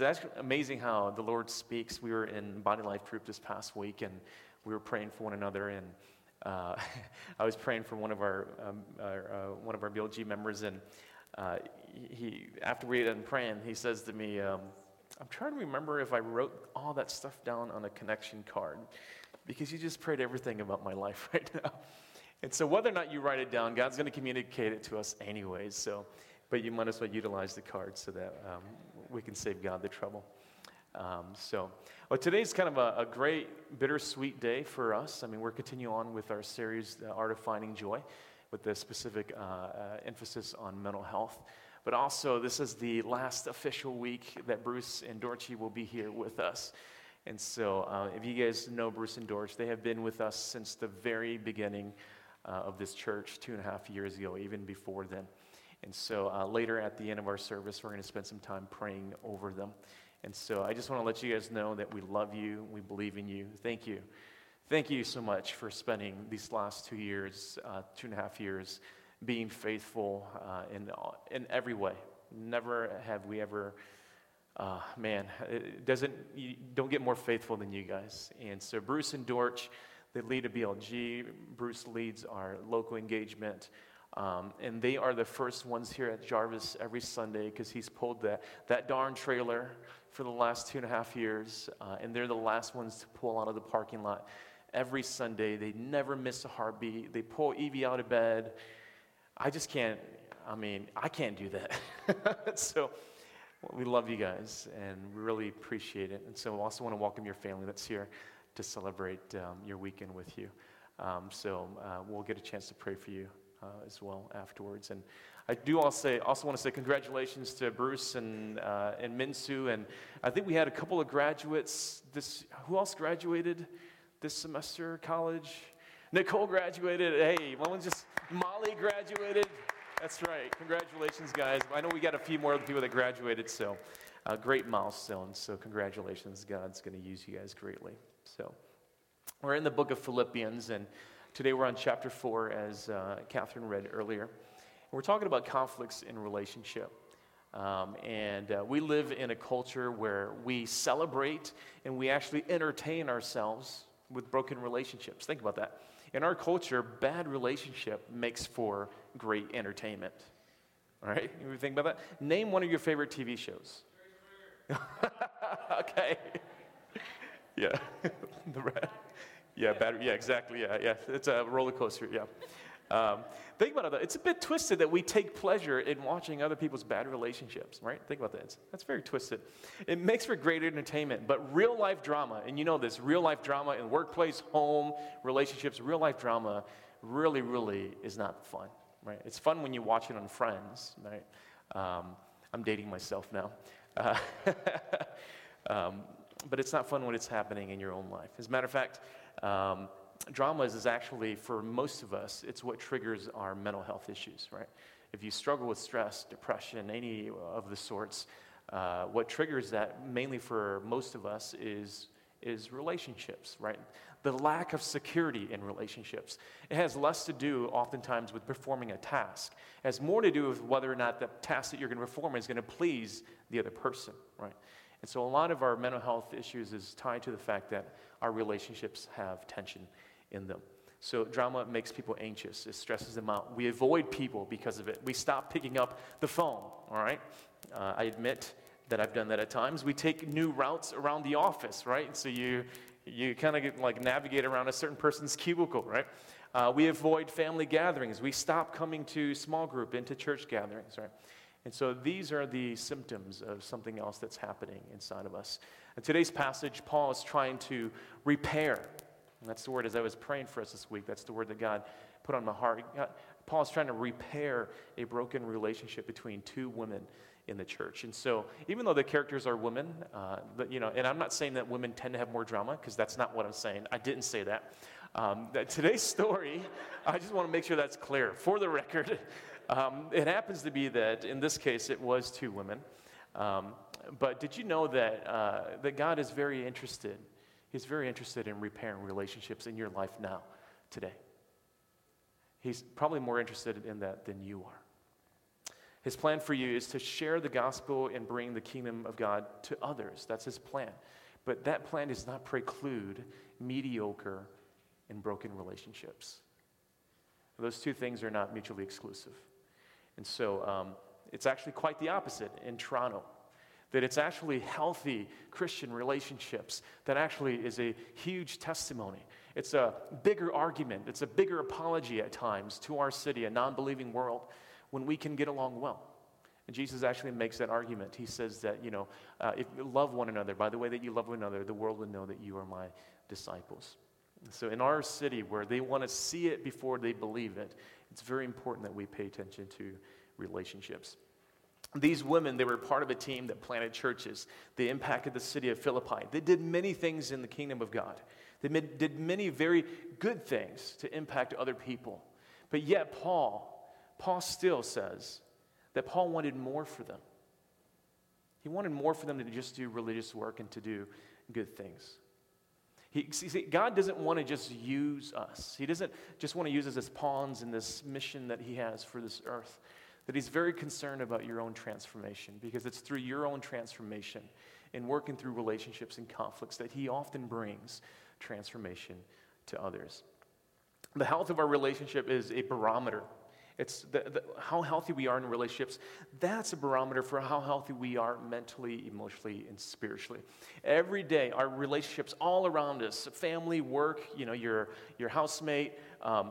It's actually amazing how the Lord speaks. We were in Body Life group this past week, and we were praying for one another. And uh, I was praying for one of our, um, our uh, one of our BLG members, and uh, he after we had done praying, he says to me, um, "I'm trying to remember if I wrote all that stuff down on a connection card, because you just prayed everything about my life right now." And so, whether or not you write it down, God's going to communicate it to us anyways. So, but you might as well utilize the card so that um, we can save God the trouble. Um, so, well, today's kind of a, a, great bittersweet day for us. I mean, we're continuing on with our series, The Art of Finding Joy, with the specific uh, uh, emphasis on mental health. But also, this is the last official week that Bruce and Dorothy will be here with us. And so, uh, if you guys know Bruce and Dorothy, they have been with us since the very beginning uh, of this church two and a half years ago, even before then. And so uh, later at the end of our service, we're going to spend some time praying over them. And so I just want to let you guys know that we love you, we believe in you. Thank you. Thank you so much for spending these last two years, uh, two and a half years, being faithful uh, in, in every way. Never have we ever, uh, man, it doesn't, you don't get more faithful than you guys. And so Bruce and Dorch, they lead a BLG. Bruce leads our local engagement. Um, and they are the first ones here at Jarvis every Sunday because he's pulled that, that darn trailer for the last two and a half years. Uh, and they're the last ones to pull out of the parking lot every Sunday. They never miss a heartbeat. They pull Evie out of bed. I just can't, I mean, I can't do that. so well, we love you guys and we really appreciate it. And so I also want to welcome your family that's here to celebrate um, your weekend with you. Um, so uh, we'll get a chance to pray for you uh, as well afterwards. And I do also, also want to say congratulations to Bruce and, uh, and Minsu. And I think we had a couple of graduates. This, who else graduated this semester, college? Nicole graduated. Hey, well, just Molly graduated. That's right. Congratulations, guys. I know we got a few more people that graduated, so a great milestone. So, congratulations. God's going to use you guys greatly. So, we're in the book of Philippians, and Today we're on chapter 4, as uh, Catherine read earlier. And we're talking about conflicts in relationship. Um, and uh, we live in a culture where we celebrate and we actually entertain ourselves with broken relationships. Think about that. In our culture, bad relationship makes for great entertainment. All right? You think about that? Name one of your favorite TV shows. okay. yeah. the red. Yeah, battery. Yeah, exactly. Yeah, yeah. It's a roller coaster. Yeah. Um, think about it. It's a bit twisted that we take pleasure in watching other people's bad relationships, right? Think about that. that's very twisted. It makes for great entertainment, but real life drama, and you know this, real life drama in workplace, home, relationships, real life drama really, really is not fun, right? It's fun when you watch it on Friends, right? Um, I'm dating myself now. Uh, um, but it's not fun when it's happening in your own life. As a matter of fact, um, drama is actually, for most of us, it's what triggers our mental health issues, right? If you struggle with stress, depression, any of the sorts, uh, what triggers that mainly for most of us is is relationships, right? The lack of security in relationships. It has less to do, oftentimes, with performing a task. It has more to do with whether or not the task that you're going to perform is going to please the other person, right? And so a lot of our mental health issues is tied to the fact that our relationships have tension in them. So drama makes people anxious. It stresses them out. We avoid people because of it. We stop picking up the phone, all right? Uh, I admit that I've done that at times. We take new routes around the office, right? So you, you kind of like navigate around a certain person's cubicle, right? Uh, we avoid family gatherings. We stop coming to small group, into church gatherings, right? And so these are the symptoms of something else that's happening inside of us. In today's passage, Paul is trying to repair. And that's the word as I was praying for us this week. That's the word that God put on my heart. God, Paul is trying to repair a broken relationship between two women in the church. And so, even though the characters are women, uh, you know, and I'm not saying that women tend to have more drama because that's not what I'm saying. I didn't say that. Um, that today's story, I just want to make sure that's clear for the record. Um, it happens to be that in this case it was two women. Um, but did you know that, uh, that God is very interested? He's very interested in repairing relationships in your life now, today. He's probably more interested in that than you are. His plan for you is to share the gospel and bring the kingdom of God to others. That's his plan. But that plan does not preclude mediocre and broken relationships. Those two things are not mutually exclusive. And so um, it's actually quite the opposite in Toronto. That it's actually healthy Christian relationships that actually is a huge testimony. It's a bigger argument, it's a bigger apology at times to our city, a non believing world, when we can get along well. And Jesus actually makes that argument. He says that, you know, uh, if you love one another, by the way that you love one another, the world will know that you are my disciples. So, in our city where they want to see it before they believe it, it's very important that we pay attention to relationships. These women, they were part of a team that planted churches. They impacted the city of Philippi. They did many things in the kingdom of God. They did many very good things to impact other people. But yet, Paul, Paul still says that Paul wanted more for them. He wanted more for them to just do religious work and to do good things. He, see, God doesn't want to just use us. He doesn't just want to use us as pawns in this mission that He has for this earth. That He's very concerned about your own transformation because it's through your own transformation and working through relationships and conflicts that He often brings transformation to others. The health of our relationship is a barometer it's the, the, how healthy we are in relationships. That's a barometer for how healthy we are mentally, emotionally, and spiritually. Every day, our relationships all around us family, work, you know, your, your housemate um,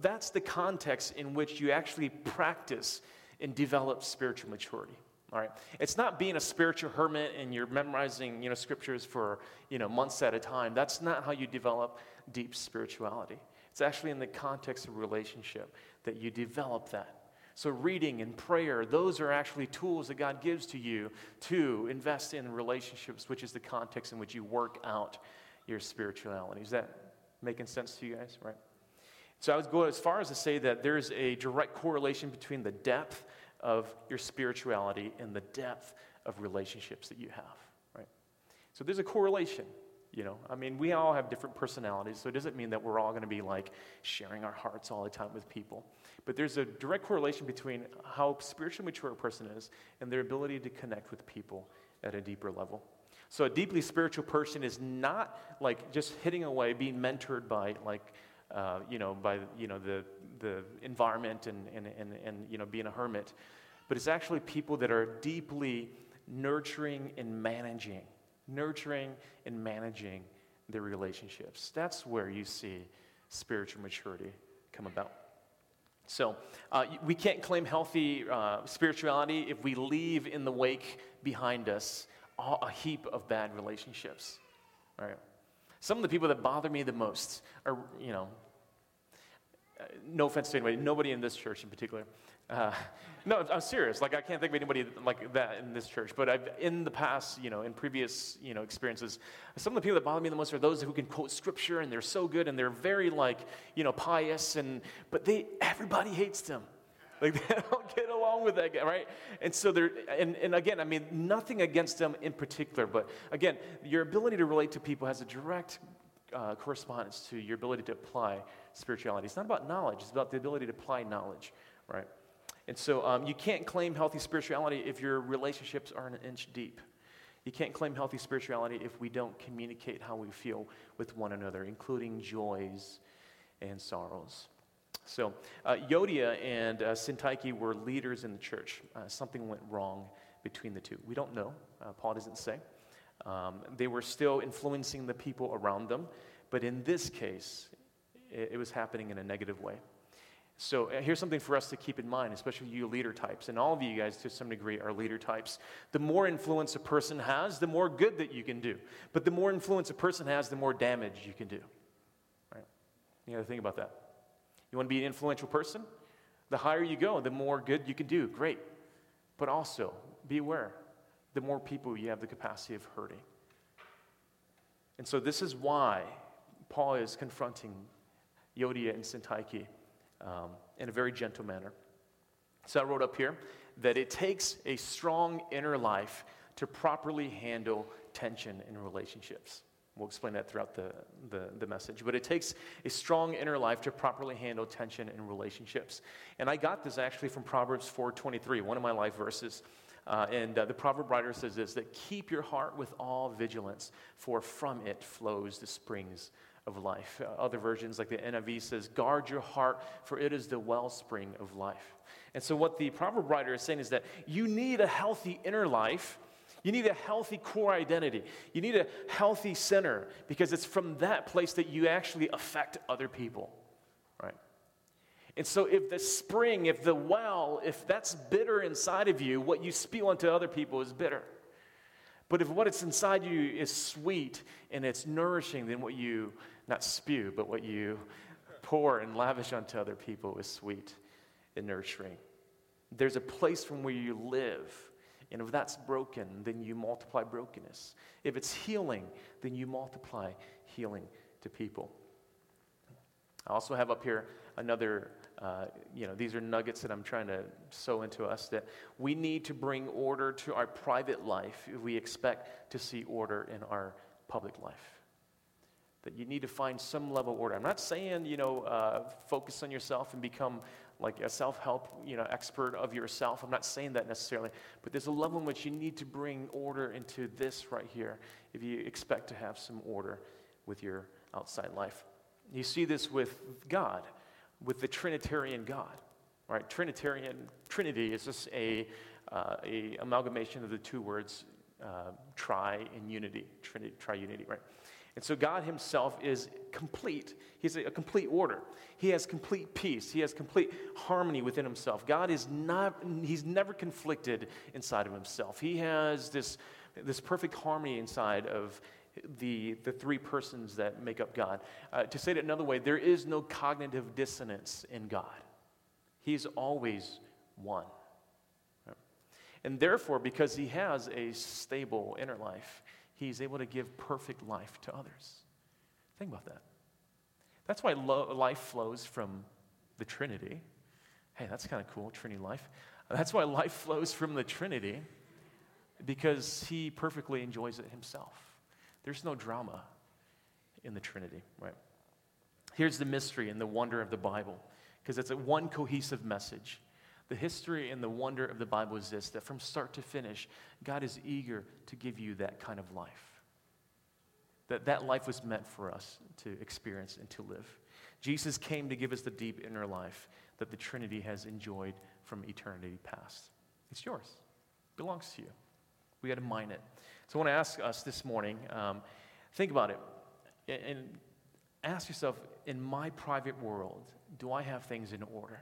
that's the context in which you actually practice and develop spiritual maturity. All right. It's not being a spiritual hermit and you're memorizing, you know, scriptures for, you know, months at a time. That's not how you develop deep spirituality. It's actually in the context of relationship that you develop that. So, reading and prayer, those are actually tools that God gives to you to invest in relationships, which is the context in which you work out your spirituality. Is that making sense to you guys? Right? So, I would go as far as to say that there's a direct correlation between the depth of your spirituality and the depth of relationships that you have. Right? So, there's a correlation. You know, I mean, we all have different personalities, so it doesn't mean that we're all going to be like sharing our hearts all the time with people. But there's a direct correlation between how spiritually mature a person is and their ability to connect with people at a deeper level. So a deeply spiritual person is not like just hitting away, being mentored by like, uh, you know, by you know the the environment and, and and and you know being a hermit, but it's actually people that are deeply nurturing and managing nurturing and managing their relationships. That's where you see spiritual maturity come about. So, uh, we can't claim healthy uh, spirituality if we leave in the wake behind us a heap of bad relationships. Right? Some of the people that bother me the most are, you know, uh, no offense to anybody, nobody in this church in particular, uh, no, I'm serious. Like I can't think of anybody like that in this church. But I've, in the past, you know, in previous, you know, experiences, some of the people that bother me the most are those who can quote scripture and they're so good and they're very like, you know, pious and but they everybody hates them. Like they don't get along with that guy, right? And so they're and, and again, I mean, nothing against them in particular, but again, your ability to relate to people has a direct uh, correspondence to your ability to apply spirituality. It's not about knowledge; it's about the ability to apply knowledge, right? And so um, you can't claim healthy spirituality if your relationships are an inch deep. You can't claim healthy spirituality if we don't communicate how we feel with one another, including joys and sorrows. So, uh, Euodia and uh, Syntyche were leaders in the church. Uh, something went wrong between the two. We don't know. Uh, Paul doesn't say. Um, they were still influencing the people around them, but in this case, it, it was happening in a negative way. So uh, here's something for us to keep in mind, especially you leader types, and all of you guys to some degree are leader types. The more influence a person has, the more good that you can do. But the more influence a person has, the more damage you can do. Right? You got to think about that. You want to be an influential person? The higher you go, the more good you can do. Great. But also, be aware the more people you have the capacity of hurting. And so this is why Paul is confronting Euodia and Syntyche um, in a very gentle manner. So I wrote up here that it takes a strong inner life to properly handle tension in relationships. We'll explain that throughout the, the, the, message. But it takes a strong inner life to properly handle tension in relationships. And I got this actually from Proverbs 4.23, one of my life verses. Uh, and uh, the proverb writer says this, that keep your heart with all vigilance, for from it flows the springs of life. Uh, other versions, like the NIV, says, guard your heart, for it is the wellspring of life. And so, what the proverb writer is saying is that you need a healthy inner life. You need a healthy core identity. You need a healthy center because it's from that place that you actually affect other people, right? And so, if the spring, if the well, if that's bitter inside of you, what you spew onto other people is bitter. But if what is inside you is sweet and it's nourishing, then what you not spew, but what you pour and lavish onto other people is sweet and nurturing. There's a place from where you live. And if that's broken, then you multiply brokenness. If it's healing, then you multiply healing to people. I also have up here another, uh, you know, these are nuggets that I'm trying to sow into us that we need to bring order to our private life if we expect to see order in our public life that you need to find some level of order. I'm not saying, you know, uh, focus on yourself and become like a self-help, you know, expert of yourself. I'm not saying that necessarily, but there's a level in which you need to bring order into this right here if you expect to have some order with your outside life. You see this with God, with the Trinitarian God, right? Trinitarian Trinity is just a, uh, a amalgamation of the two words uh, tri and unity, Trinity, triunity, right? And so God Himself is complete. He's a, complete order. He has complete peace. He has complete harmony within Himself. God is not, He's never conflicted inside of Himself. He has this, this perfect harmony inside of the, the three persons that make up God. Uh, to say it another way, there is no cognitive dissonance in God. He's always one. And therefore, because He has a stable inner life, he's able to give perfect life to others. Think about that. That's why lo- life flows from the Trinity. Hey, that's kind of cool, Trinity life. That's why life flows from the Trinity because he perfectly enjoys it himself. There's no drama in the Trinity, right? Here's the mystery and the wonder of the Bible because it's a one cohesive message. The history and the wonder of the Bible is this that from start to finish, God is eager to give you that kind of life. That that life was meant for us to experience and to live. Jesus came to give us the deep inner life that the Trinity has enjoyed from eternity past. It's yours, it belongs to you. We got to mine it. So I want to ask us this morning um, think about it and ask yourself in my private world, do I have things in order?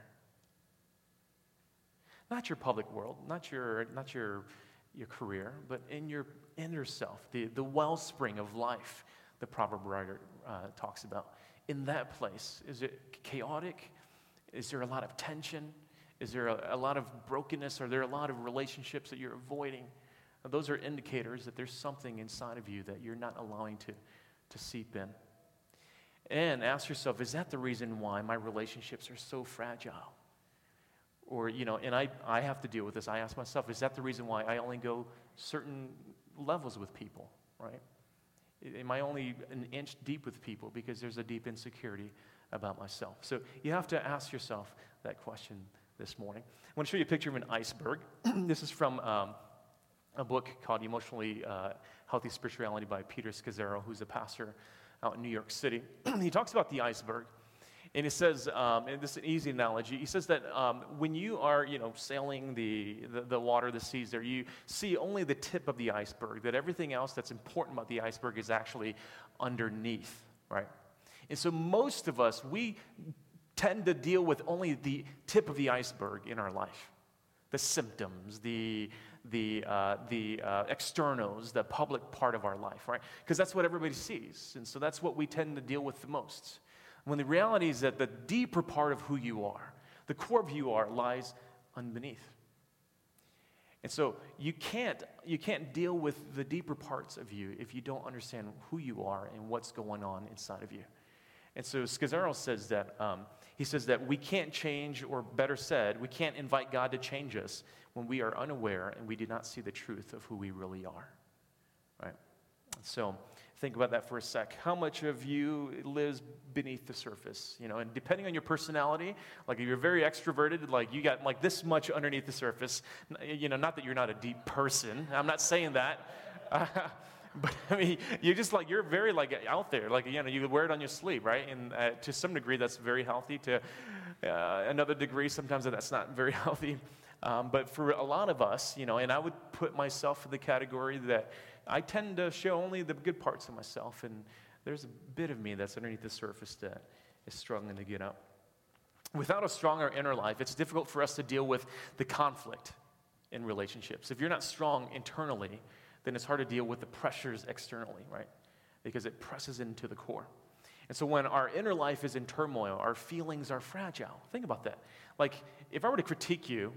Not your public world, not your, not your, your career, but in your inner self, the, the wellspring of life the proverb writer uh, talks about. In that place, is it chaotic? Is there a lot of tension? Is there a, a lot of brokenness? Are there a lot of relationships that you're avoiding? those are indicators that there's something inside of you that you're not allowing to, to seep in. And ask yourself, is that the reason why my relationships are so fragile? Or, you know, and I, I have to deal with this. I ask myself, is that the reason why I only go certain levels with people, right? Am I only an inch deep with people because there's a deep insecurity about myself? So you have to ask yourself that question this morning. I want to show you a picture of an iceberg. this is from um, a book called Emotionally uh, Healthy Spirituality by Peter Scazzero, who's a pastor out in New York City. he talks about the iceberg. And he says, um, and this is an easy analogy, he says that um, when you are, you know, sailing the, the, the, water, the seas there, you see only the tip of the iceberg, that everything else that's important about the iceberg is actually underneath, right? And so most of us, we tend to deal with only the tip of the iceberg in our life. The symptoms, the, the, uh, the uh, externals, the public part of our life, right? Because that's what everybody sees. And so that's what we tend to deal with the most. When the reality is that the deeper part of who you are, the core of who you are, lies underneath. And so you can't, you can't deal with the deeper parts of you if you don't understand who you are and what's going on inside of you. And so Scazzero says that, um, he says that we can't change, or better said, we can't invite God to change us when we are unaware and we do not see the truth of who we really are. Right? So Think about that for a sec. How much of you lives beneath the surface? You know, and depending on your personality, like if you're very extroverted, like you got like this much underneath the surface. You know, not that you're not a deep person. I'm not saying that. But I mean, you're just like you're very like out there. Like you know, you wear it on your sleeve, right? And uh, to some degree, that's very healthy. To uh, another degree, sometimes that's not very healthy. Um, but for a lot of us, you know, and I would put myself in the category that I tend to show only the good parts of myself, and there's a bit of me that's underneath the surface that is struggling to get up. Without a stronger inner life, it's difficult for us to deal with the conflict in relationships. If you're not strong internally, then it's hard to deal with the pressures externally, right? Because it presses into the core. And so when our inner life is in turmoil, our feelings are fragile. Think about that. Like, if I were to critique you,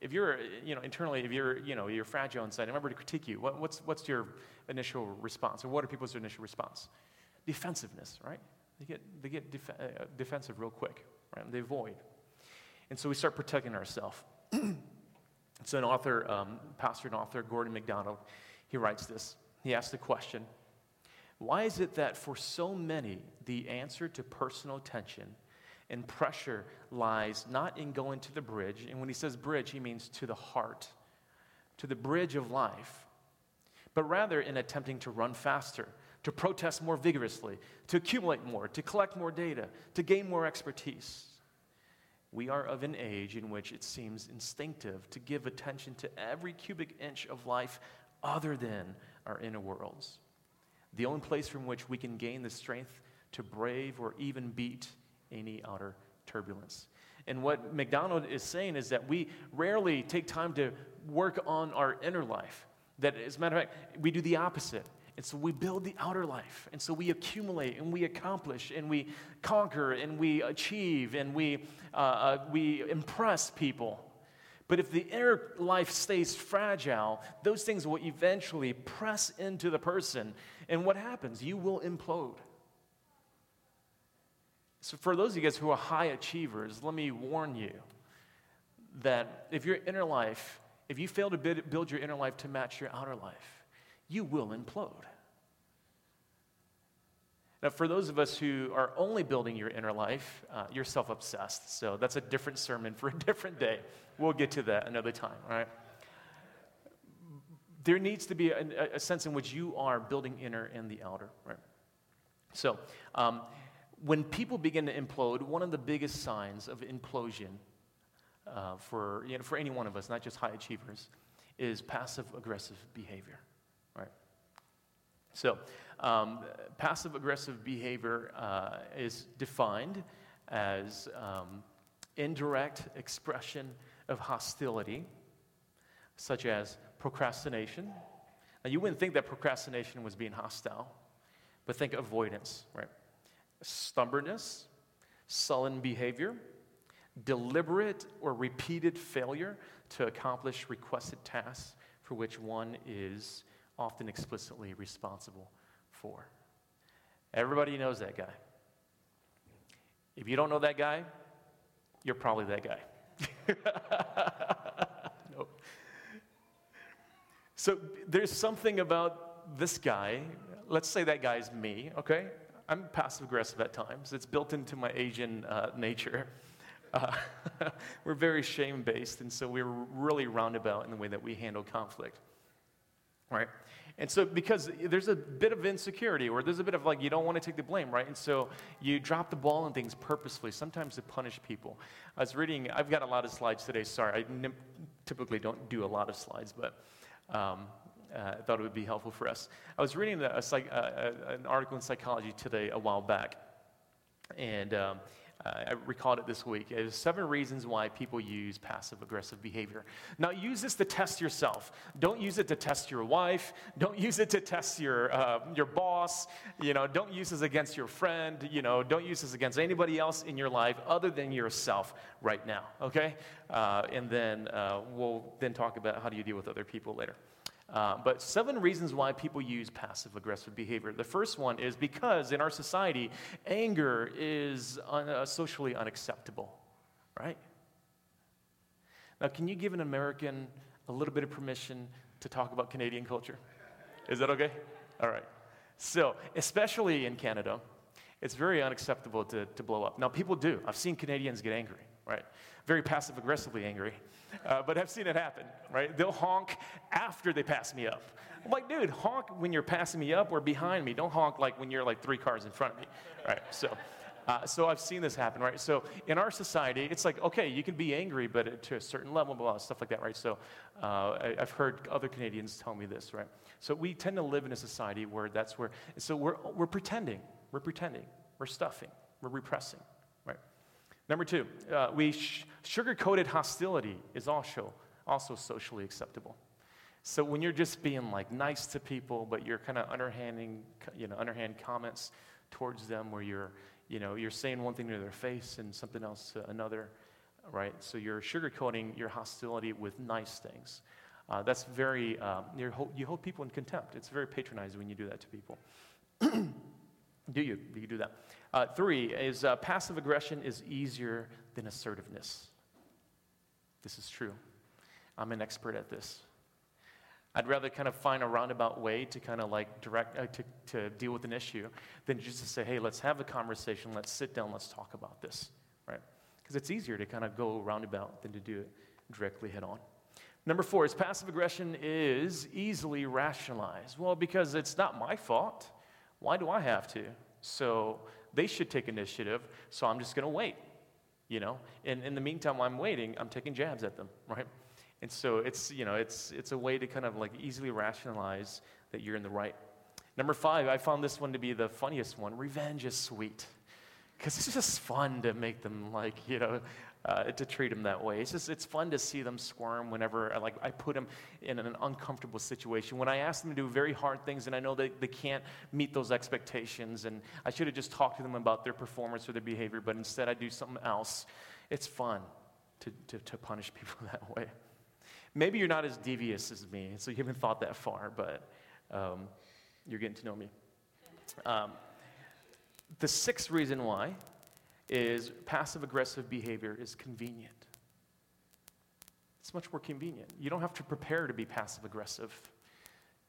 if you're, you know, internally, if you're, you know, you're fragile inside, I were to critique you, what, what's, what's your initial response? Or what are people's initial response? Defensiveness, right? They get, they get def- uh, defensive real quick, right? They avoid. And so we start protecting ourselves. so an author, um, pastor and author, Gordon MacDonald, he writes this. He asks the question, why is it that for so many, the answer to personal tension and pressure lies not in going to the bridge, and when he says bridge, he means to the heart, to the bridge of life, but rather in attempting to run faster, to protest more vigorously, to accumulate more, to collect more data, to gain more expertise. We are of an age in which it seems instinctive to give attention to every cubic inch of life other than our inner worlds. The only place from which we can gain the strength to brave or even beat any outer turbulence. And what MacDonald is saying is that we rarely take time to work on our inner life. That, as a matter of fact, we do the opposite. And so we build the outer life. And so we accumulate and we accomplish and we conquer and we achieve and we, uh, uh, we impress people. But if the inner life stays fragile, those things will eventually press into the person. And what happens? You will implode. So, for those of you guys who are high achievers, let me warn you that if your inner life, if you fail to build your inner life to match your outer life, you will implode. Now, for those of us who are only building your inner life, uh, you're self obsessed. So that's a different sermon for a different day. We'll get to that another time, all right? There needs to be a, a sense in which you are building inner and the outer, right? So, um, when people begin to implode, one of the biggest signs of implosion uh, for, you know, for any one of us, not just high achievers, is passive aggressive behavior, right? So, um, passive aggressive behavior uh, is defined as um, indirect expression of hostility, such as procrastination. Now, you wouldn't think that procrastination was being hostile, but think avoidance, right? Stubbornness, sullen behavior, deliberate or repeated failure to accomplish requested tasks for which one is often explicitly responsible for. Everybody knows that guy. If you don't know that guy, you're probably that guy. nope. So there's something about this guy. Let's say that guy's me, okay? I'm passive aggressive at times. It's built into my Asian uh, nature. Uh, we're very shame based, and so we're really roundabout in the way that we handle conflict. Right? And so, because there's a bit of insecurity, or there's a bit of like, you don't want to take the blame, right? And so, you drop the ball on things purposefully, sometimes to punish people. I was reading, I've got a lot of slides today. Sorry, I typically don't do a lot of slides, but um, uh, I thought it would be helpful for us. I was reading a, a, a, an article in Psychology Today a while back, and um, I recalled it this week. It was seven reasons why people use passive aggressive behavior. Now, use this to test yourself. Don't use it to test your wife. Don't use it to test your, uh, your boss. You know, don't use this against your friend. You know, don't use this against anybody else in your life other than yourself right now, okay? Uh, and then uh, we'll then talk about how do you deal with other people later. Uh, but seven reasons why people use passive aggressive behavior. The first one is because in our society, anger is un- uh, socially unacceptable, right? Now, can you give an American a little bit of permission to talk about Canadian culture? Is that okay? All right. So, especially in Canada, it's very unacceptable to, to blow up. Now, people do. I've seen Canadians get angry, right? Very passive aggressively angry, uh, but I've seen it happen, right? They'll honk after they pass me up. I'm like, dude, honk when you're passing me up or behind me. Don't honk like when you're like three cars in front of me, right? So, uh, so I've seen this happen, right? So in our society, it's like, okay, you can be angry, but to a certain level, blah, blah, stuff like that, right? So uh, I, have heard other Canadians tell me this, right? So we tend to live in a society where that's where, so we're, we're pretending, we're pretending, we're stuffing, we're repressing? Number two, uh, we sh- sugar-coated hostility is also, also socially acceptable. So when you're just being like nice to people, but you're kind of underhanding, you know, underhand comments towards them where you're, you know, you're saying one thing to their face and something else to another, right? So you're sugarcoating your hostility with nice things. Uh, that's very, um, you hold people in contempt. It's very patronizing when you do that to people. do you? Do you do that? Uh, three is uh, passive aggression is easier than assertiveness. This is true. I'm an expert at this. I'd rather kind of find a roundabout way to kind of like direct, uh, to, to deal with an issue than just to say, hey, let's have a conversation, let's sit down, let's talk about this, right? Because it's easier to kind of go roundabout than to do it directly head on. Number four is passive aggression is easily rationalized. Well, because it's not my fault. Why do I have to? So they should take initiative, so I'm just going to wait. You know, and in the meantime, while I'm waiting, I'm taking jabs at them, right? And so it's, you know, it's, it's a way to kind of like easily rationalize that you're in the right. Number five, I found this one to be the funniest one. Revenge is sweet. Because it's just fun to make them like, you know, uh, to treat them that way. It's just, it's fun to see them squirm whenever like, I put them in an uncomfortable situation. When I ask them to do very hard things and I know that they can't meet those expectations and I should have just talked to them about their performance or their behavior, but instead I do something else. It's fun to, to, to punish people that way. Maybe you're not as devious as me, so you haven't thought that far, but um, you're getting to know me. Um, the sixth reason why is passive aggressive behavior is convenient. It's much more convenient. You don't have to prepare to be passive aggressive,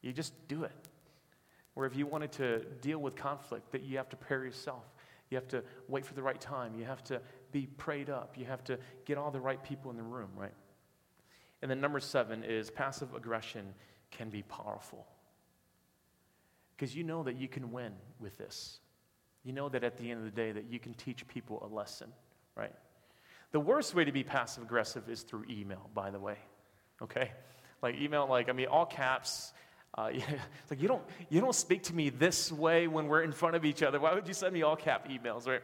you just do it. Or if you wanted to deal with conflict, that you have to prepare yourself. You have to wait for the right time. You have to be prayed up. You have to get all the right people in the room, right? And then number seven is passive aggression can be powerful. Because you know that you can win with this. You know that at the end of the day that you can teach people a lesson, right? The worst way to be passive aggressive is through email, by the way. Okay? Like email, like, I mean, all caps. Uh, like you don't, you don't speak to me this way when we're in front of each other. Why would you send me all cap emails, right?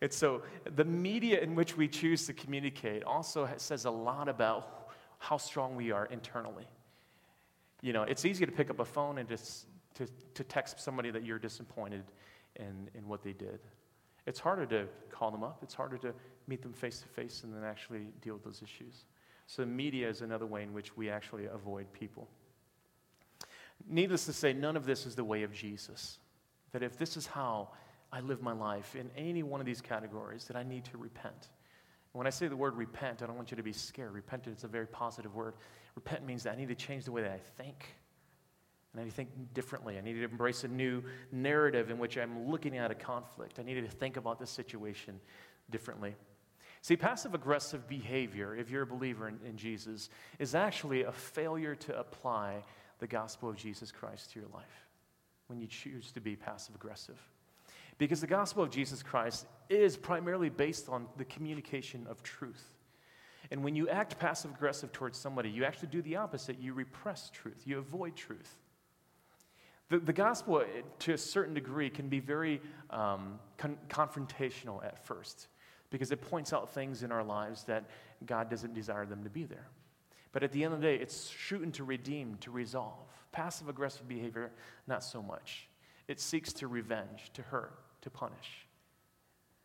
And so the media in which we choose to communicate also says a lot about how strong we are internally. You know, it's easy to pick up a phone and just to, to text somebody that you're disappointed in what they did. It's harder to call them up, it's harder to meet them face to face and then actually deal with those issues. So, media is another way in which we actually avoid people. Needless to say, none of this is the way of Jesus. That if this is how I live my life in any one of these categories, that I need to repent. When I say the word repent, I don't want you to be scared. Repentance is a very positive word. Repent means that I need to change the way that I think. And I need to think differently. I need to embrace a new narrative in which I'm looking at a conflict. I need to think about this situation differently. See, passive aggressive behavior, if you're a believer in, in, Jesus, is actually a failure to apply the gospel of Jesus Christ to your life when you choose to be passive aggressive. Because the gospel of Jesus Christ is primarily based on the communication of truth. And when you act passive aggressive towards somebody, you actually do the opposite. You repress truth, you avoid truth. The, the gospel, to a certain degree, can be very um, con- confrontational at first because it points out things in our lives that God doesn't desire them to be there. But at the end of the day, it's shooting to redeem, to resolve. Passive aggressive behavior, not so much. It seeks to revenge, to hurt, to punish.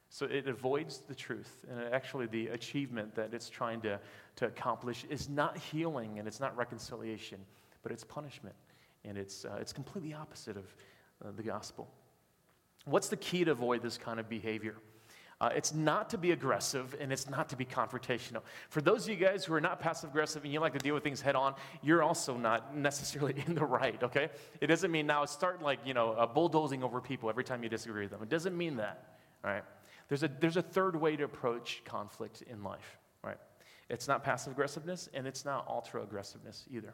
So it avoids the truth. And actually, the achievement that it's trying to, to accomplish is not healing and it's not reconciliation, but it's punishment. And it's, uh, it's completely opposite of uh, the gospel. What's the key to avoid this kind of behavior? Uh, it's not to be aggressive and it's not to be confrontational. For those of you guys who are not passive aggressive and you like to deal with things head on, you're also not necessarily in the right, okay? It doesn't mean now start like, you know, uh, bulldozing over people every time you disagree with them. It doesn't mean that, all right? There's a, there's a third way to approach conflict in life, right? It's not passive aggressiveness and it's not ultra aggressiveness either.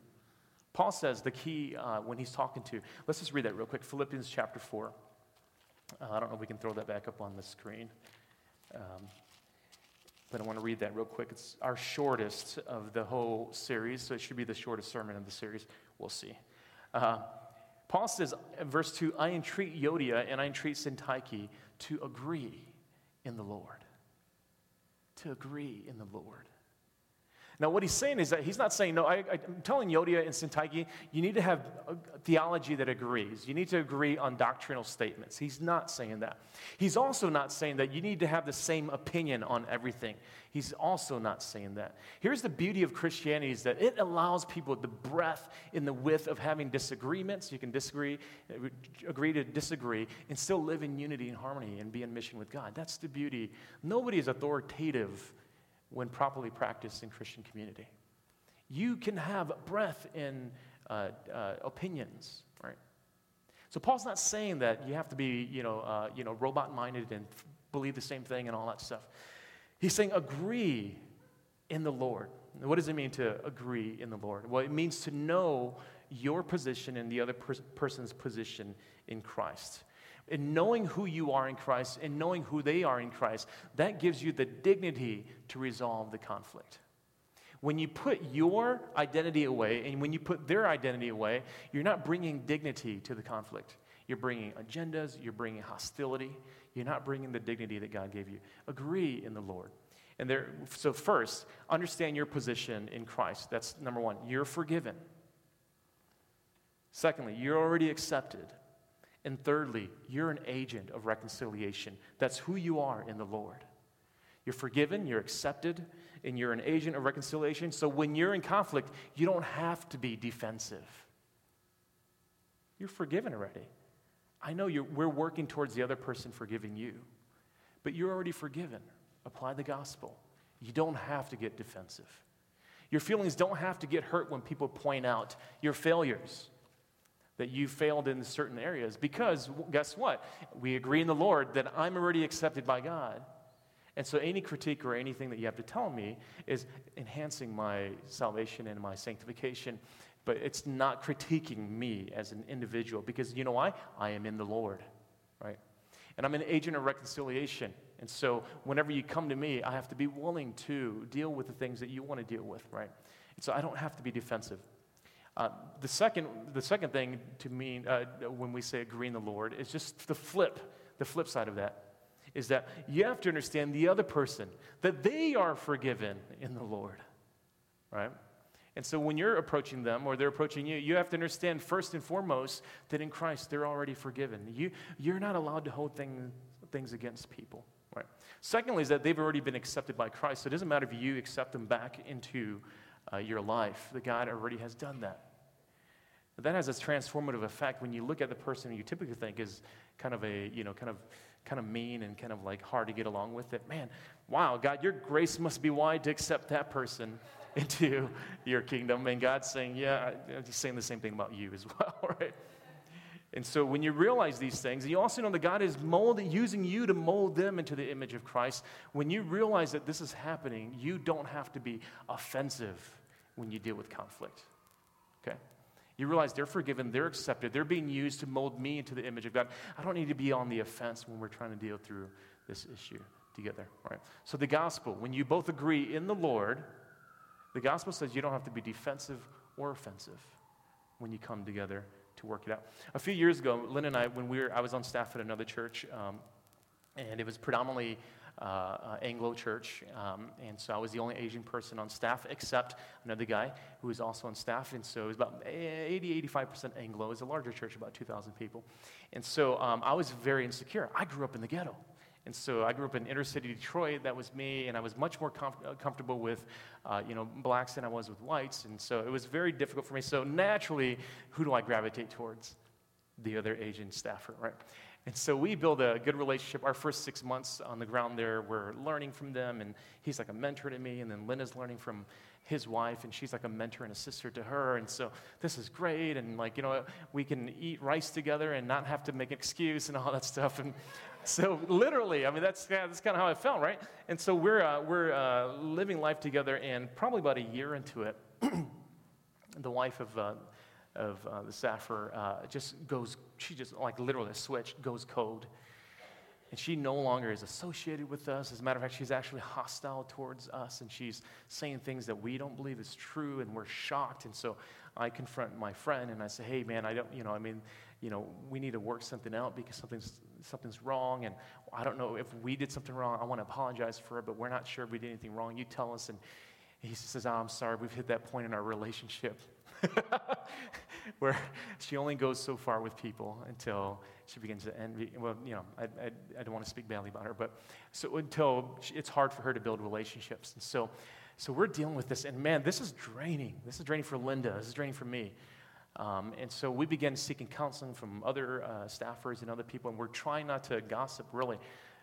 Paul says the key uh, when he's talking to, let's just read that real quick Philippians chapter 4. Uh, I don't know if we can throw that back up on the screen. Um, but I want to read that real quick. It's our shortest of the whole series, so it should be the shortest sermon of the series. We'll see. Uh, Paul says, verse 2 I entreat Euodia and I entreat Syntyche to agree in the Lord. To agree in the Lord. Now, what he's saying is that he's not saying, no, I, am telling Euodia and Syntyche, you need to have theology that agrees. You need to agree on doctrinal statements. He's not saying that. He's also not saying that you need to have the same opinion on everything. He's also not saying that. Here's the beauty of Christianity is that it allows people the breadth in the width of having disagreements. You can disagree, agree to disagree, and still live in unity and harmony and be in mission with God. That's the beauty. Nobody is authoritative when properly practiced in Christian community. You can have breadth in uh, uh, opinions, right? So Paul's not saying that you have to be, you know, uh, you know, robot-minded and believe the same thing and all that stuff. He's saying agree in the Lord. What does it mean to agree in the Lord? Well, it means to know your position and the other person's position in Christ and knowing who you are in Christ and knowing who they are in Christ, that gives you the dignity to resolve the conflict. When you put your identity away and when you put their identity away, you're not bringing dignity to the conflict. You're bringing agendas, you're bringing hostility, you're not bringing the dignity that God gave you. Agree in the Lord. And there, so, first, understand your position in Christ. That's number one. You're forgiven. Secondly, you're already accepted. And thirdly, you're an agent of reconciliation. That's who you are in the Lord. You're forgiven, you're accepted, and you're an agent of reconciliation. So when you're in conflict, you don't have to be defensive. You're forgiven already. I know we're working towards the other person forgiving you, but you're already forgiven. Apply the gospel. You don't have to get defensive. Your feelings don't have to get hurt when people point out your failures that you failed in certain areas. Because guess what? We agree in the Lord that I'm already accepted by God. And so any critique or anything that you have to tell me is enhancing my salvation and my sanctification. But it's not critiquing me as an individual because you know why? I am in the Lord, right? And I'm an agent of reconciliation. And so whenever you come to me, I have to be willing to deal with the things that you want to deal with, right? And so I don't have to be defensive. Uh, the, second, the second thing to mean uh, when we say agree in the Lord is just the flip, the flip side of that is that you have to understand the other person, that they are forgiven in the Lord, right? And so when you're approaching them or they're approaching you, you have to understand first and foremost that in Christ they're already forgiven. You, you're not allowed to hold thing, things against people. Right? Secondly, is that they've already been accepted by Christ. So it doesn't matter if you accept them back into uh, your life, the God already has done that. That has a transformative effect when you look at the person you typically think is kind of a, you know, kind of kind of mean and kind of like hard to get along with it. Man, wow, God, your grace must be wide to accept that person into your kingdom. And God's saying, yeah, I'm just saying the same thing about you as well, right? And so when you realize these things, you also know that God is molding, using you to mold them into the image of Christ. When you realize that this is happening, you don't have to be offensive when you deal with conflict. Okay? You realize they're forgiven, they're accepted, they're being used to mold me into the image of God. I don't need to be on the offense when we're trying to deal through this issue together, right? So the gospel, when you both agree in the Lord, the gospel says you don't have to be defensive or offensive when you come together to work it out. A few years ago, Lynn and I, when we were, I was on staff at another church, um, and it was predominantly uh, uh, Anglo church. Um, and so I was the only Asian person on staff, except another guy who was also on staff. And so it was about 80, 85% Anglo. It was a larger church, about 2,000 people. And so um, I was very insecure. I grew up in the ghetto. And so I grew up in inner city Detroit. That was me, and I was much more com- uh, comfortable with, uh, you know, blacks than I was with whites. And so it was very difficult for me. So naturally, who do I gravitate towards? The other Asian staffer, right? And so we build a good relationship. Our first six months on the ground there, we're learning from them, and he's like a mentor to me. And then Linda's learning from his wife, and she's like a mentor and a sister to her. And so this is great. And like, you know, we can eat rice together and not have to make an excuse and all that stuff. And so literally, I mean, that's, yeah, that's kind of how I felt, right? And so we're, uh, we're uh, living life together, and probably about a year into it, the wife of, uh, of uh, the staffer uh, just goes, she just like literally a switch goes cold. And she no longer is associated with us. As a matter of fact, she's actually hostile towards us, and she's saying things that we don't believe is true, and we're shocked. And so I confront my friend, and I say, "Hey, man, I don't, you know, I mean, you know, we need to work something out because something's something's wrong, and I don't know if we did something wrong. I want to apologize for it, but we're not sure if we did anything wrong. You tell us." And he says, oh, "I'm sorry. We've hit that point in our relationship." where she only goes so far with people until she begins to envy. Well, you know, I, I, I don't want to speak badly about her, but so until she, it's hard for her to build relationships. And so, so we're dealing with this, and man, this is draining. This is draining for Linda. This is draining for me. Um, and so we began seeking counseling from other uh, staffers and other people, and we're trying not to gossip really,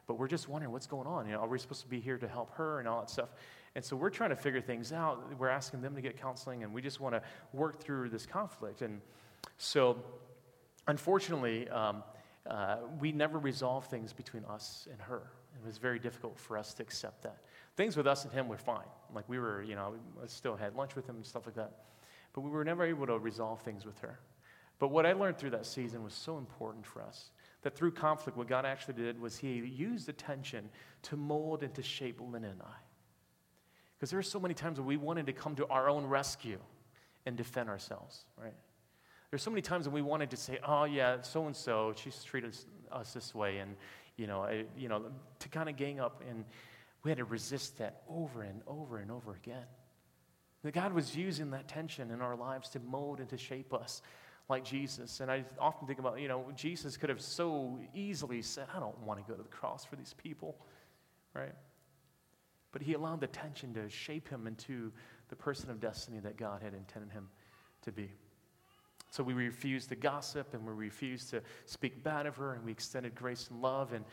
but we're just wondering what's going on. You know, are we supposed to be here to help her and all that stuff? And so we're trying to figure things out. We're asking them to get counseling, and we just want to work through this conflict. And so, unfortunately, um, uh, we never resolved things between us and her. It was very difficult for us to accept that. Things with us and him were fine. Like we were, you know, we still had lunch with him and stuff like that. But we were never able to resolve things with her. But what I learned through that season was so important for us that through conflict, what God actually did was He used the tension to mold and to shape Lynn and I. Because there are so many times when we wanted to come to our own rescue and defend ourselves, right? There's so many times when we wanted to say, oh, yeah, so and so, she's treated us this way, and, you know, I, you know to kind of gang up, and we had to resist that over and over and over again. That God was using that tension in our lives to mold and to shape us like Jesus. And I often think about, you know, Jesus could have so easily said, I don't want to go to the cross for these people, right? But he allowed the tension to shape him into the person of destiny that God had intended him to be. So we refused to gossip and we refused to speak bad of her and we extended grace and love and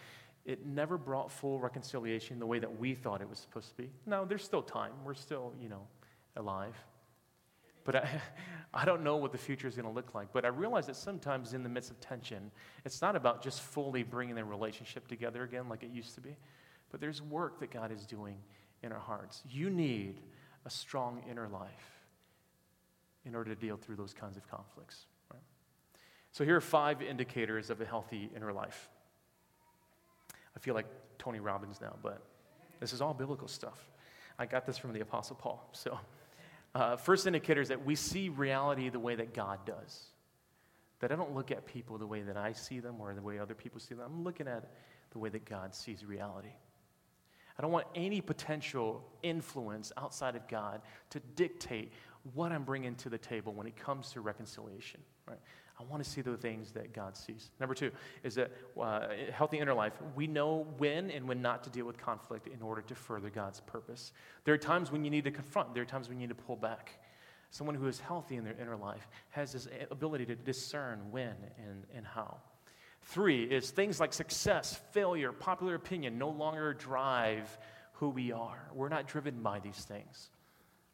it never brought full reconciliation the way that we thought it was supposed to be. No, there's still time. We're still, you know, alive. But I, I don't know what the future is going to look like. But I realize that sometimes in the midst of tension, it's not about just fully bringing the relationship together again like it used to be. But there's work that God is doing in our hearts. You need a strong inner life in order to deal through those kinds of conflicts. Right? So here are five indicators of a healthy inner life. I feel like Tony Robbins now, but this is all biblical stuff. I got this from the Apostle Paul. So, uh, first indicator is that we see reality the way that God does. That I don't look at people the way that I see them or the way other people see them. I'm looking at the way that God sees reality. I don't want any potential influence outside of God to dictate what I'm bringing to the table when it comes to reconciliation. Right? I want to see the things that God sees. Number two is that uh, healthy inner life. We know when and when not to deal with conflict in order to further God's purpose. There are times when you need to confront. There are times when you need to pull back. Someone who is healthy in their inner life has this ability to discern when and, and how. Three is things like success, failure, popular opinion no longer drive who we are. We're not driven by these things.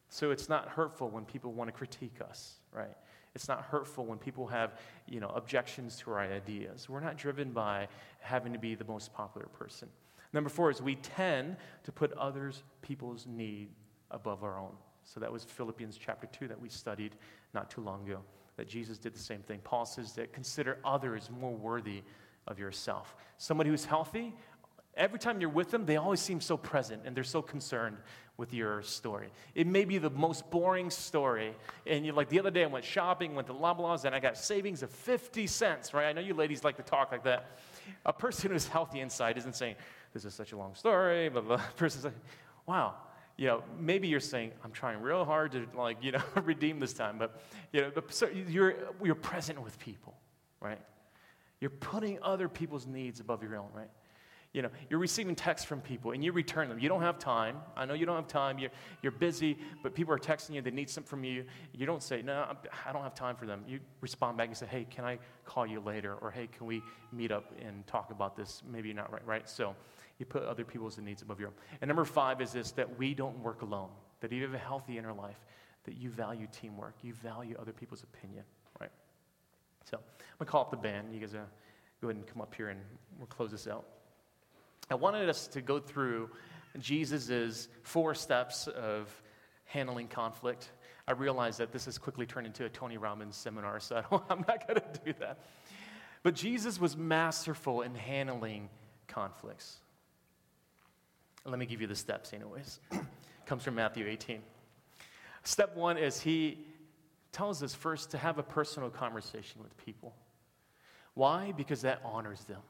So it's not hurtful when people want to critique us, right? It's not hurtful when people have, you know, objections to our ideas. We're not driven by having to be the most popular person. Number four is we tend to put others, people's need above our own. So that was Philippians chapter 2 that we studied not too long ago that Jesus did the same thing. Paul says that consider others more worthy of yourself. Somebody who's healthy, every time you're with them, they always seem so present and they're so concerned with your story. It may be the most boring story. And you like the other day I went shopping, went to Loblaws, and I got savings of 50 cents, right? I know you ladies like to talk like that. A person who's healthy inside isn't saying, This is such a long story, blah, blah. A person's like, Wow, you know, maybe you're saying, I'm trying real hard to like, you know, redeem this time, but you know, so you're you're present with people, right? You're putting other people's needs above your own, right? You know, you're receiving texts from people and you return them. You don't have time. I know you don't have time. You're, you're busy, but people are texting you. They need something from you. You don't say, no, I don't have time for them. You respond back and say, hey, can I call you later? Or hey, can we meet up and talk about this? Maybe not right, right? So you put other people's needs above your own. And number five is this that we don't work alone, that you have a healthy inner life, that you value teamwork, you value other people's opinion, right? So I'm going to call up the band. You guys uh, go ahead and come up here and we'll close this out. I wanted us to go through Jesus' four steps of handling conflict. I realize that this has quickly turned into a Tony Robbins seminar, so I am not going to do that. But Jesus was masterful in handling conflicts. Let me give you the steps, anyways. Comes from Matthew 18. Step one is he tells us first to have a personal conversation with people. Why? Because that honors them.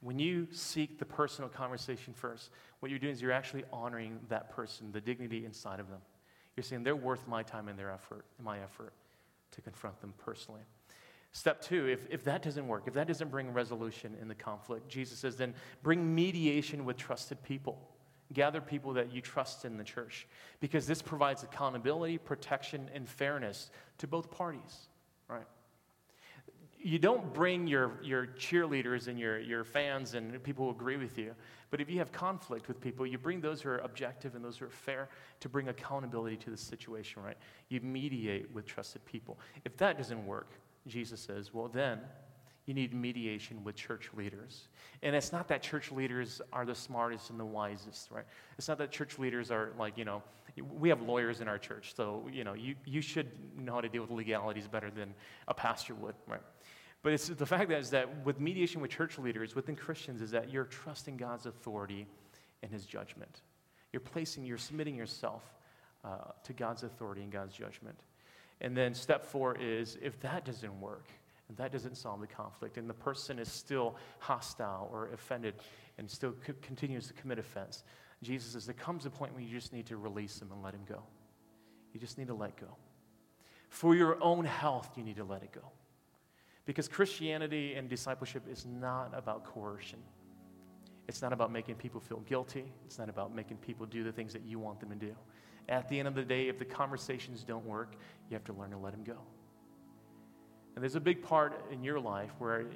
When you seek the personal conversation first, what you're doing is you're actually honoring that person, the dignity inside of them. You're saying they're worth my time and their effort, my effort to confront them personally. Step two, if, if that doesn't work, if that doesn't bring resolution in the conflict, Jesus says, then bring mediation with trusted people. Gather people that you trust in the church because this provides accountability, protection, and fairness to both parties, right? you don't bring your, your cheerleaders and your, your fans and people who agree with you. But if you have conflict with people, you bring those who are objective and those who are fair to bring accountability to the situation, right? You mediate with trusted people. If that doesn't work, Jesus says, well, then you need mediation with church leaders. And it's not that church leaders are the smartest and the wisest, right? It's not that church leaders are like, you know, we have lawyers in our church, so, you know, you, you should know how to deal with legalities better than a pastor would, right? But it's the fact that is that with mediation with church leaders, within Christians, is that you're trusting God's authority and his judgment. You're placing, you're submitting yourself uh, to God's authority and God's judgment. And then step four is if that doesn't work, and that doesn't solve the conflict, and the person is still hostile or offended and still co- continues to commit offense, Jesus says there comes a point where you just need to release him and let him go. You just need to let go. For your own health, you need to let it go. Because Christianity and discipleship is not about coercion. It's not about making people feel guilty. It's not about making people do the things that you want them to do. At the end of the day, if the conversations don't work, you have to learn to let them go. And there's a big part in your life where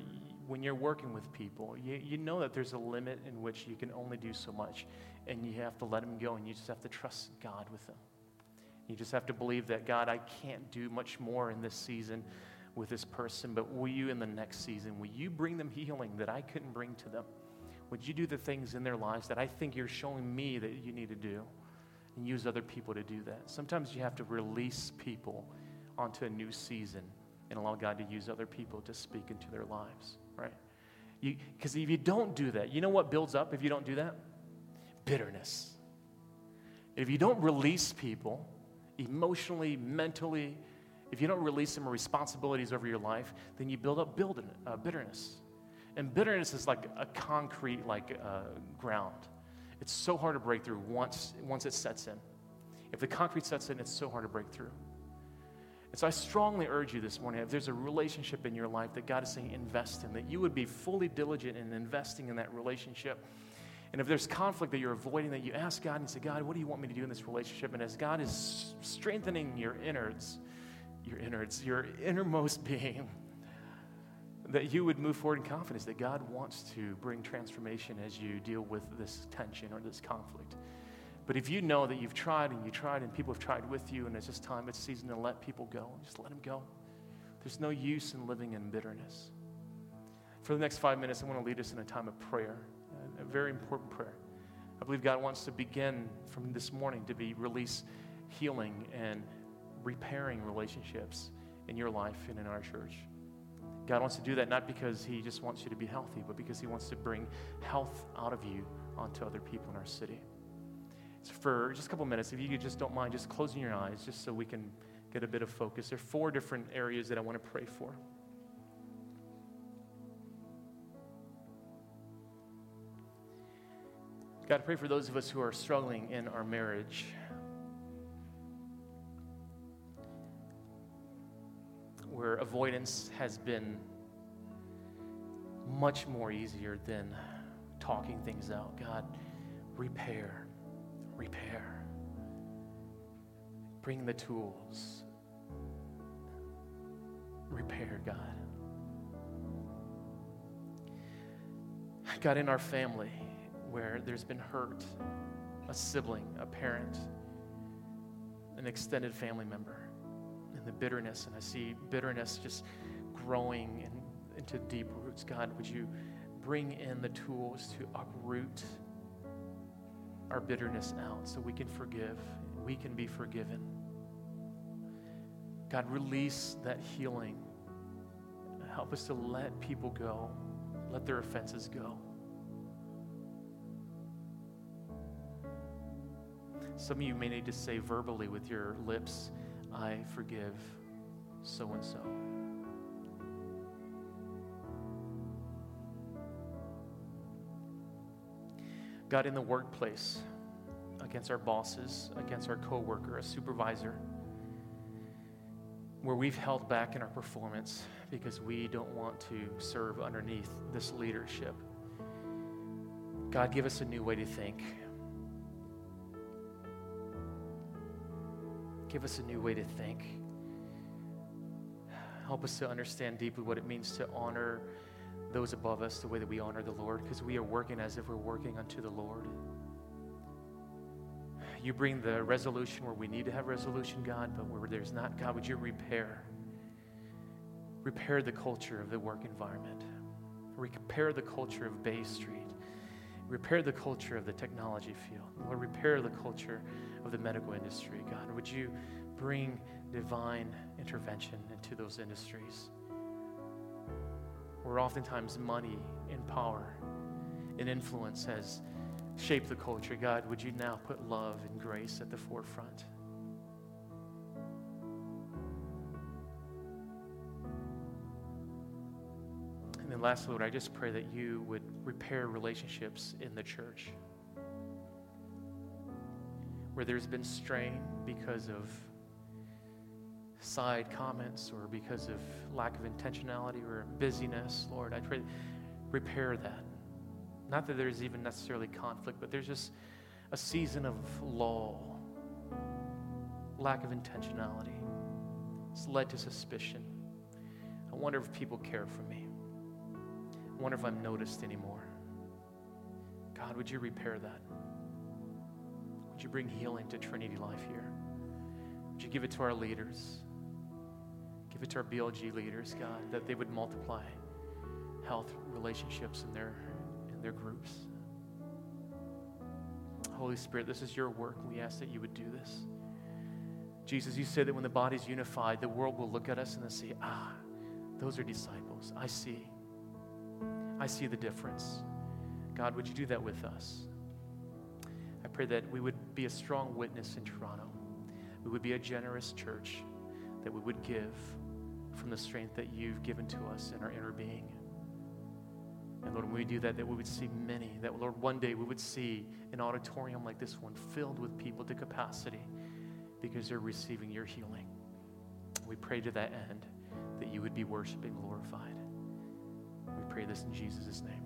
when you're working with people, you, you know that there's a limit in which you can only do so much, and you have to let them go, and you just have to trust God with them. You just have to believe that, God, I can't do much more in this season with this person, but will you in the next season, will you bring them healing that I couldn't bring to them? Would you do the things in their lives that I think you're showing me that you need to do and use other people to do that? Sometimes you have to release people onto a new season and allow God to use other people to speak into their lives, right? Because if you don't do that, you know what builds up if you don't do that? Bitterness. If you don't release people emotionally, mentally, if you don't release some responsibilities over your life, then you build up build, uh, bitterness. And bitterness is like a concrete like uh, ground. It's so hard to break through once, once it sets in. If the concrete sets in, it's so hard to break through. And so I strongly urge you this morning, if there's a relationship in your life that God is saying invest in, that you would be fully diligent in investing in that relationship. And if there's conflict that you're avoiding, that you ask God and say, God, what do you want me to do in this relationship? And as God is strengthening your innards, your innards, your innermost being, that you would move forward in confidence that God wants to bring transformation as you deal with this tension or this conflict. But if you know that you've tried and you tried and people have tried with you and it's just time, it's season to let people go, just let them go. There's no use in living in bitterness. For the next five minutes, I want to lead us in a time of prayer, a very important prayer. I believe God wants to begin from this morning to be release healing and repairing relationships in your life and in our church. God wants to do that not because He just wants you to be healthy, but because He wants to bring health out of you onto other people in our city. So for just a couple minutes, if you just don't mind, just closing your eyes, just so we can get a bit of focus. There are four different areas that I want to pray for. God, I pray for those of us who are struggling in our marriage. Avoidance has been much more easier than talking things out. God, repair, repair. Bring the tools. Repair, God. God, in our family, where there's been hurt, a sibling, a parent, an extended family member, the bitterness, and I see bitterness just growing in, into deep roots. God, would you bring in the tools to uproot our bitterness out so we can forgive, we can be forgiven. God, release that healing. Help us to let people go, let their offenses go. Some of you may need to say verbally with your lips, I forgive so and so. God, in the workplace, against our bosses, against our coworker, a supervisor, where we've held back in our performance because we don't want to serve underneath this leadership. God, give us a new way to think. Give us a new way to think. Help us to understand deeply what it means to honor those above us the way that we honor the Lord because we are working as if we're working unto the Lord. You bring the resolution where we need to have resolution, God, but where there's not, God, would you repair? Repair the culture of the work environment. Repair the culture of Bay Street. Repair the culture of the technology field. Lord, repair the culture of the medical industry, God. Would you bring divine intervention into those industries? where oftentimes money and power and influence has shaped the culture. God, would you now put love and grace at the forefront? And then lastly, Lord, I just pray that you would repair relationships in the church where there's been strain because of side comments or because of lack of intentionality or busyness, Lord, I pray, repair that. Not that there's even necessarily conflict, but there's just a season of lull, lack of intentionality. It's led to suspicion. I wonder if people care for me. I wonder if I'm noticed anymore. God, would you repair that? Would you bring healing to Trinity Life here? Would you give it to our leaders? Give it to our BLG leaders, God, that they would multiply health relationships in their, in their groups. Holy Spirit, this is your work. We ask that you would do this. Jesus, you said that when the body's unified, the world will look at us and they'll say, ah, those are disciples. I see. I see the difference. God, would you do that with us? I pray that we would be a strong witness in Toronto. We would be a generous church, that we would give from the strength that you've given to us in our inner being. And Lord, when we do that, that we would see many, that Lord, one day we would see an auditorium like this one filled with people to capacity because they're receiving your healing. We pray to that end that you would be worshiped and glorified. We pray this in Jesus' name.